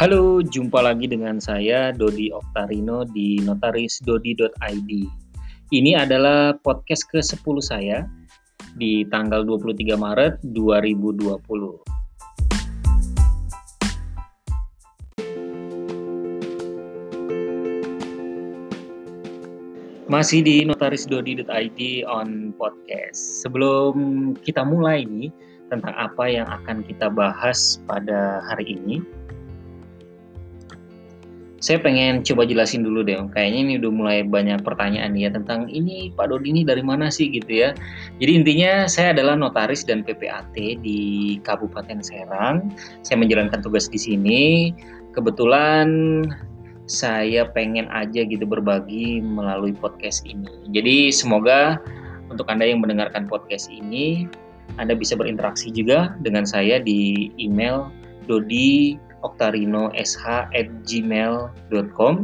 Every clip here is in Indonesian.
Halo, jumpa lagi dengan saya Dodi Oktarino di notarisdodi.id. Ini adalah podcast ke-10 saya di tanggal 23 Maret 2020. Masih di notarisdodi.id on podcast. Sebelum kita mulai nih tentang apa yang akan kita bahas pada hari ini, saya pengen coba jelasin dulu deh. Kayaknya ini udah mulai banyak pertanyaan ya tentang ini Pak Dodi ini dari mana sih gitu ya. Jadi intinya saya adalah notaris dan PPAT di Kabupaten Serang. Saya menjalankan tugas di sini. Kebetulan saya pengen aja gitu berbagi melalui podcast ini. Jadi semoga untuk Anda yang mendengarkan podcast ini, Anda bisa berinteraksi juga dengan saya di email dodi oktarino.sh@gmail.com.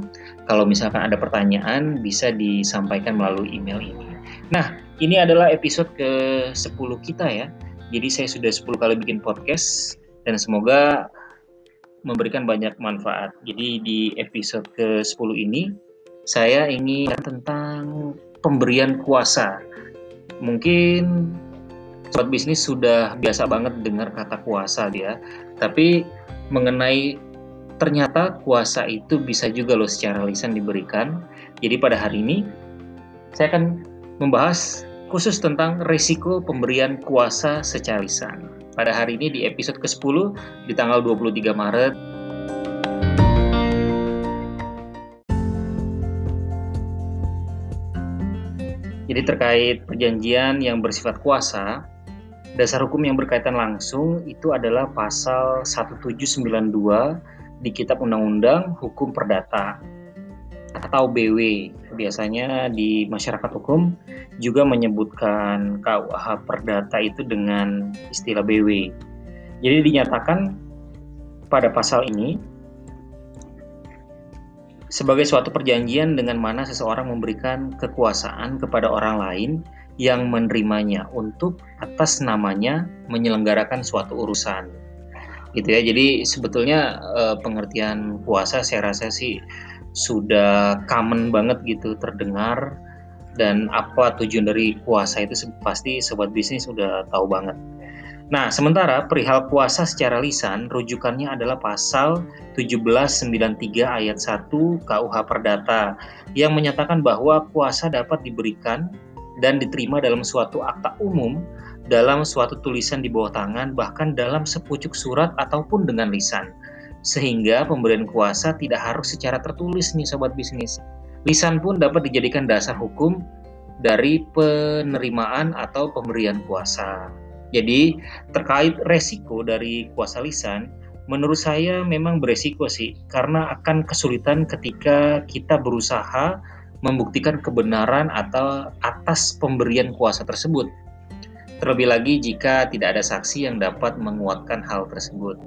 Kalau misalkan ada pertanyaan bisa disampaikan melalui email ini. Nah, ini adalah episode ke-10 kita ya. Jadi saya sudah 10 kali bikin podcast dan semoga memberikan banyak manfaat. Jadi di episode ke-10 ini saya ingin tentang pemberian kuasa. Mungkin sobat bisnis sudah biasa banget dengar kata kuasa dia, tapi mengenai ternyata kuasa itu bisa juga loh secara lisan diberikan. Jadi pada hari ini saya akan membahas khusus tentang risiko pemberian kuasa secara lisan pada hari ini di episode ke-10 di tanggal 23 Maret. Jadi terkait perjanjian yang bersifat kuasa, dasar hukum yang berkaitan langsung itu adalah pasal 1792 di Kitab Undang-Undang Hukum Perdata atau BW. Biasanya di masyarakat hukum juga menyebutkan KUH Perdata itu dengan istilah BW. Jadi dinyatakan pada pasal ini sebagai suatu perjanjian dengan mana seseorang memberikan kekuasaan kepada orang lain yang menerimanya untuk atas namanya menyelenggarakan suatu urusan. Gitu ya. Jadi sebetulnya eh, pengertian kuasa saya rasa sih sudah common banget gitu terdengar. Dan apa tujuan dari kuasa itu pasti sobat bisnis sudah tahu banget. Nah, sementara perihal kuasa secara lisan rujukannya adalah pasal 1793 ayat 1 KUH Perdata yang menyatakan bahwa kuasa dapat diberikan dan diterima dalam suatu akta umum, dalam suatu tulisan di bawah tangan, bahkan dalam sepucuk surat ataupun dengan lisan sehingga pemberian kuasa tidak harus secara tertulis nih sobat bisnis. Lisan pun dapat dijadikan dasar hukum dari penerimaan atau pemberian kuasa. Jadi terkait resiko dari kuasa lisan, menurut saya memang beresiko sih karena akan kesulitan ketika kita berusaha membuktikan kebenaran atau atas pemberian kuasa tersebut. Terlebih lagi jika tidak ada saksi yang dapat menguatkan hal tersebut.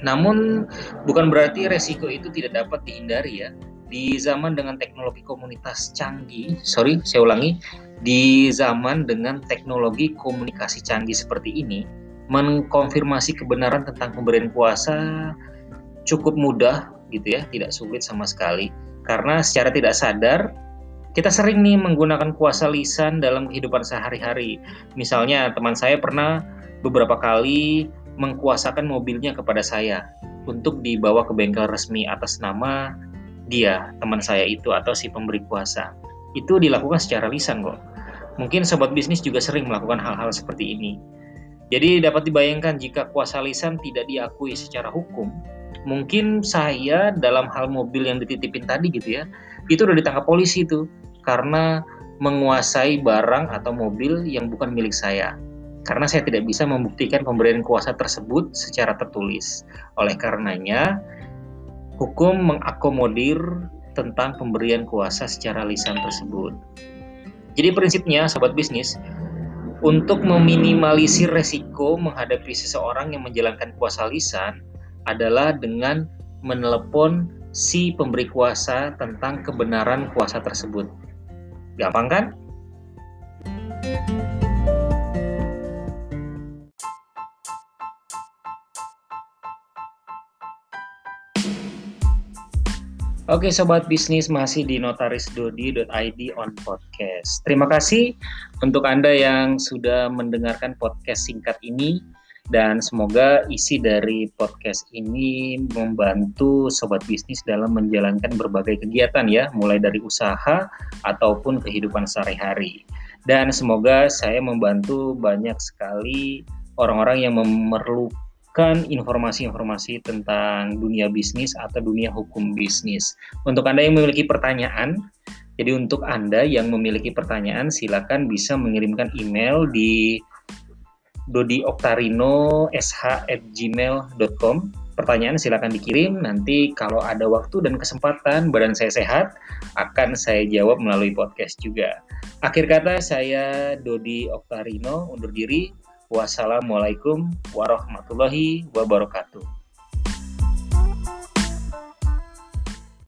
Namun bukan berarti resiko itu tidak dapat dihindari ya. Di zaman dengan teknologi komunitas canggih, sorry saya ulangi, di zaman dengan teknologi komunikasi canggih seperti ini, mengkonfirmasi kebenaran tentang pemberian kuasa cukup mudah gitu ya, tidak sulit sama sekali. Karena secara tidak sadar kita sering nih menggunakan kuasa lisan dalam kehidupan sehari-hari. Misalnya teman saya pernah beberapa kali mengkuasakan mobilnya kepada saya untuk dibawa ke bengkel resmi atas nama dia, teman saya itu atau si pemberi kuasa. Itu dilakukan secara lisan kok. Mungkin sobat bisnis juga sering melakukan hal-hal seperti ini. Jadi dapat dibayangkan jika kuasa lisan tidak diakui secara hukum, mungkin saya dalam hal mobil yang dititipin tadi gitu ya, itu udah ditangkap polisi tuh karena menguasai barang atau mobil yang bukan milik saya karena saya tidak bisa membuktikan pemberian kuasa tersebut secara tertulis. Oleh karenanya, hukum mengakomodir tentang pemberian kuasa secara lisan tersebut. Jadi prinsipnya, sobat bisnis, untuk meminimalisir resiko menghadapi seseorang yang menjalankan kuasa lisan adalah dengan menelepon si pemberi kuasa tentang kebenaran kuasa tersebut. Gampang kan? Oke sobat bisnis masih di notarisdodi.id on podcast. Terima kasih untuk Anda yang sudah mendengarkan podcast singkat ini dan semoga isi dari podcast ini membantu sobat bisnis dalam menjalankan berbagai kegiatan ya, mulai dari usaha ataupun kehidupan sehari-hari. Dan semoga saya membantu banyak sekali orang-orang yang memerlukan informasi-informasi tentang dunia bisnis atau dunia hukum bisnis. Untuk Anda yang memiliki pertanyaan, jadi untuk Anda yang memiliki pertanyaan silakan bisa mengirimkan email di dodioktarino@gmail.com. Pertanyaan silakan dikirim. Nanti kalau ada waktu dan kesempatan, badan saya sehat, akan saya jawab melalui podcast juga. Akhir kata saya Dodi Oktarino undur diri. Wassalamualaikum warahmatullahi wabarakatuh.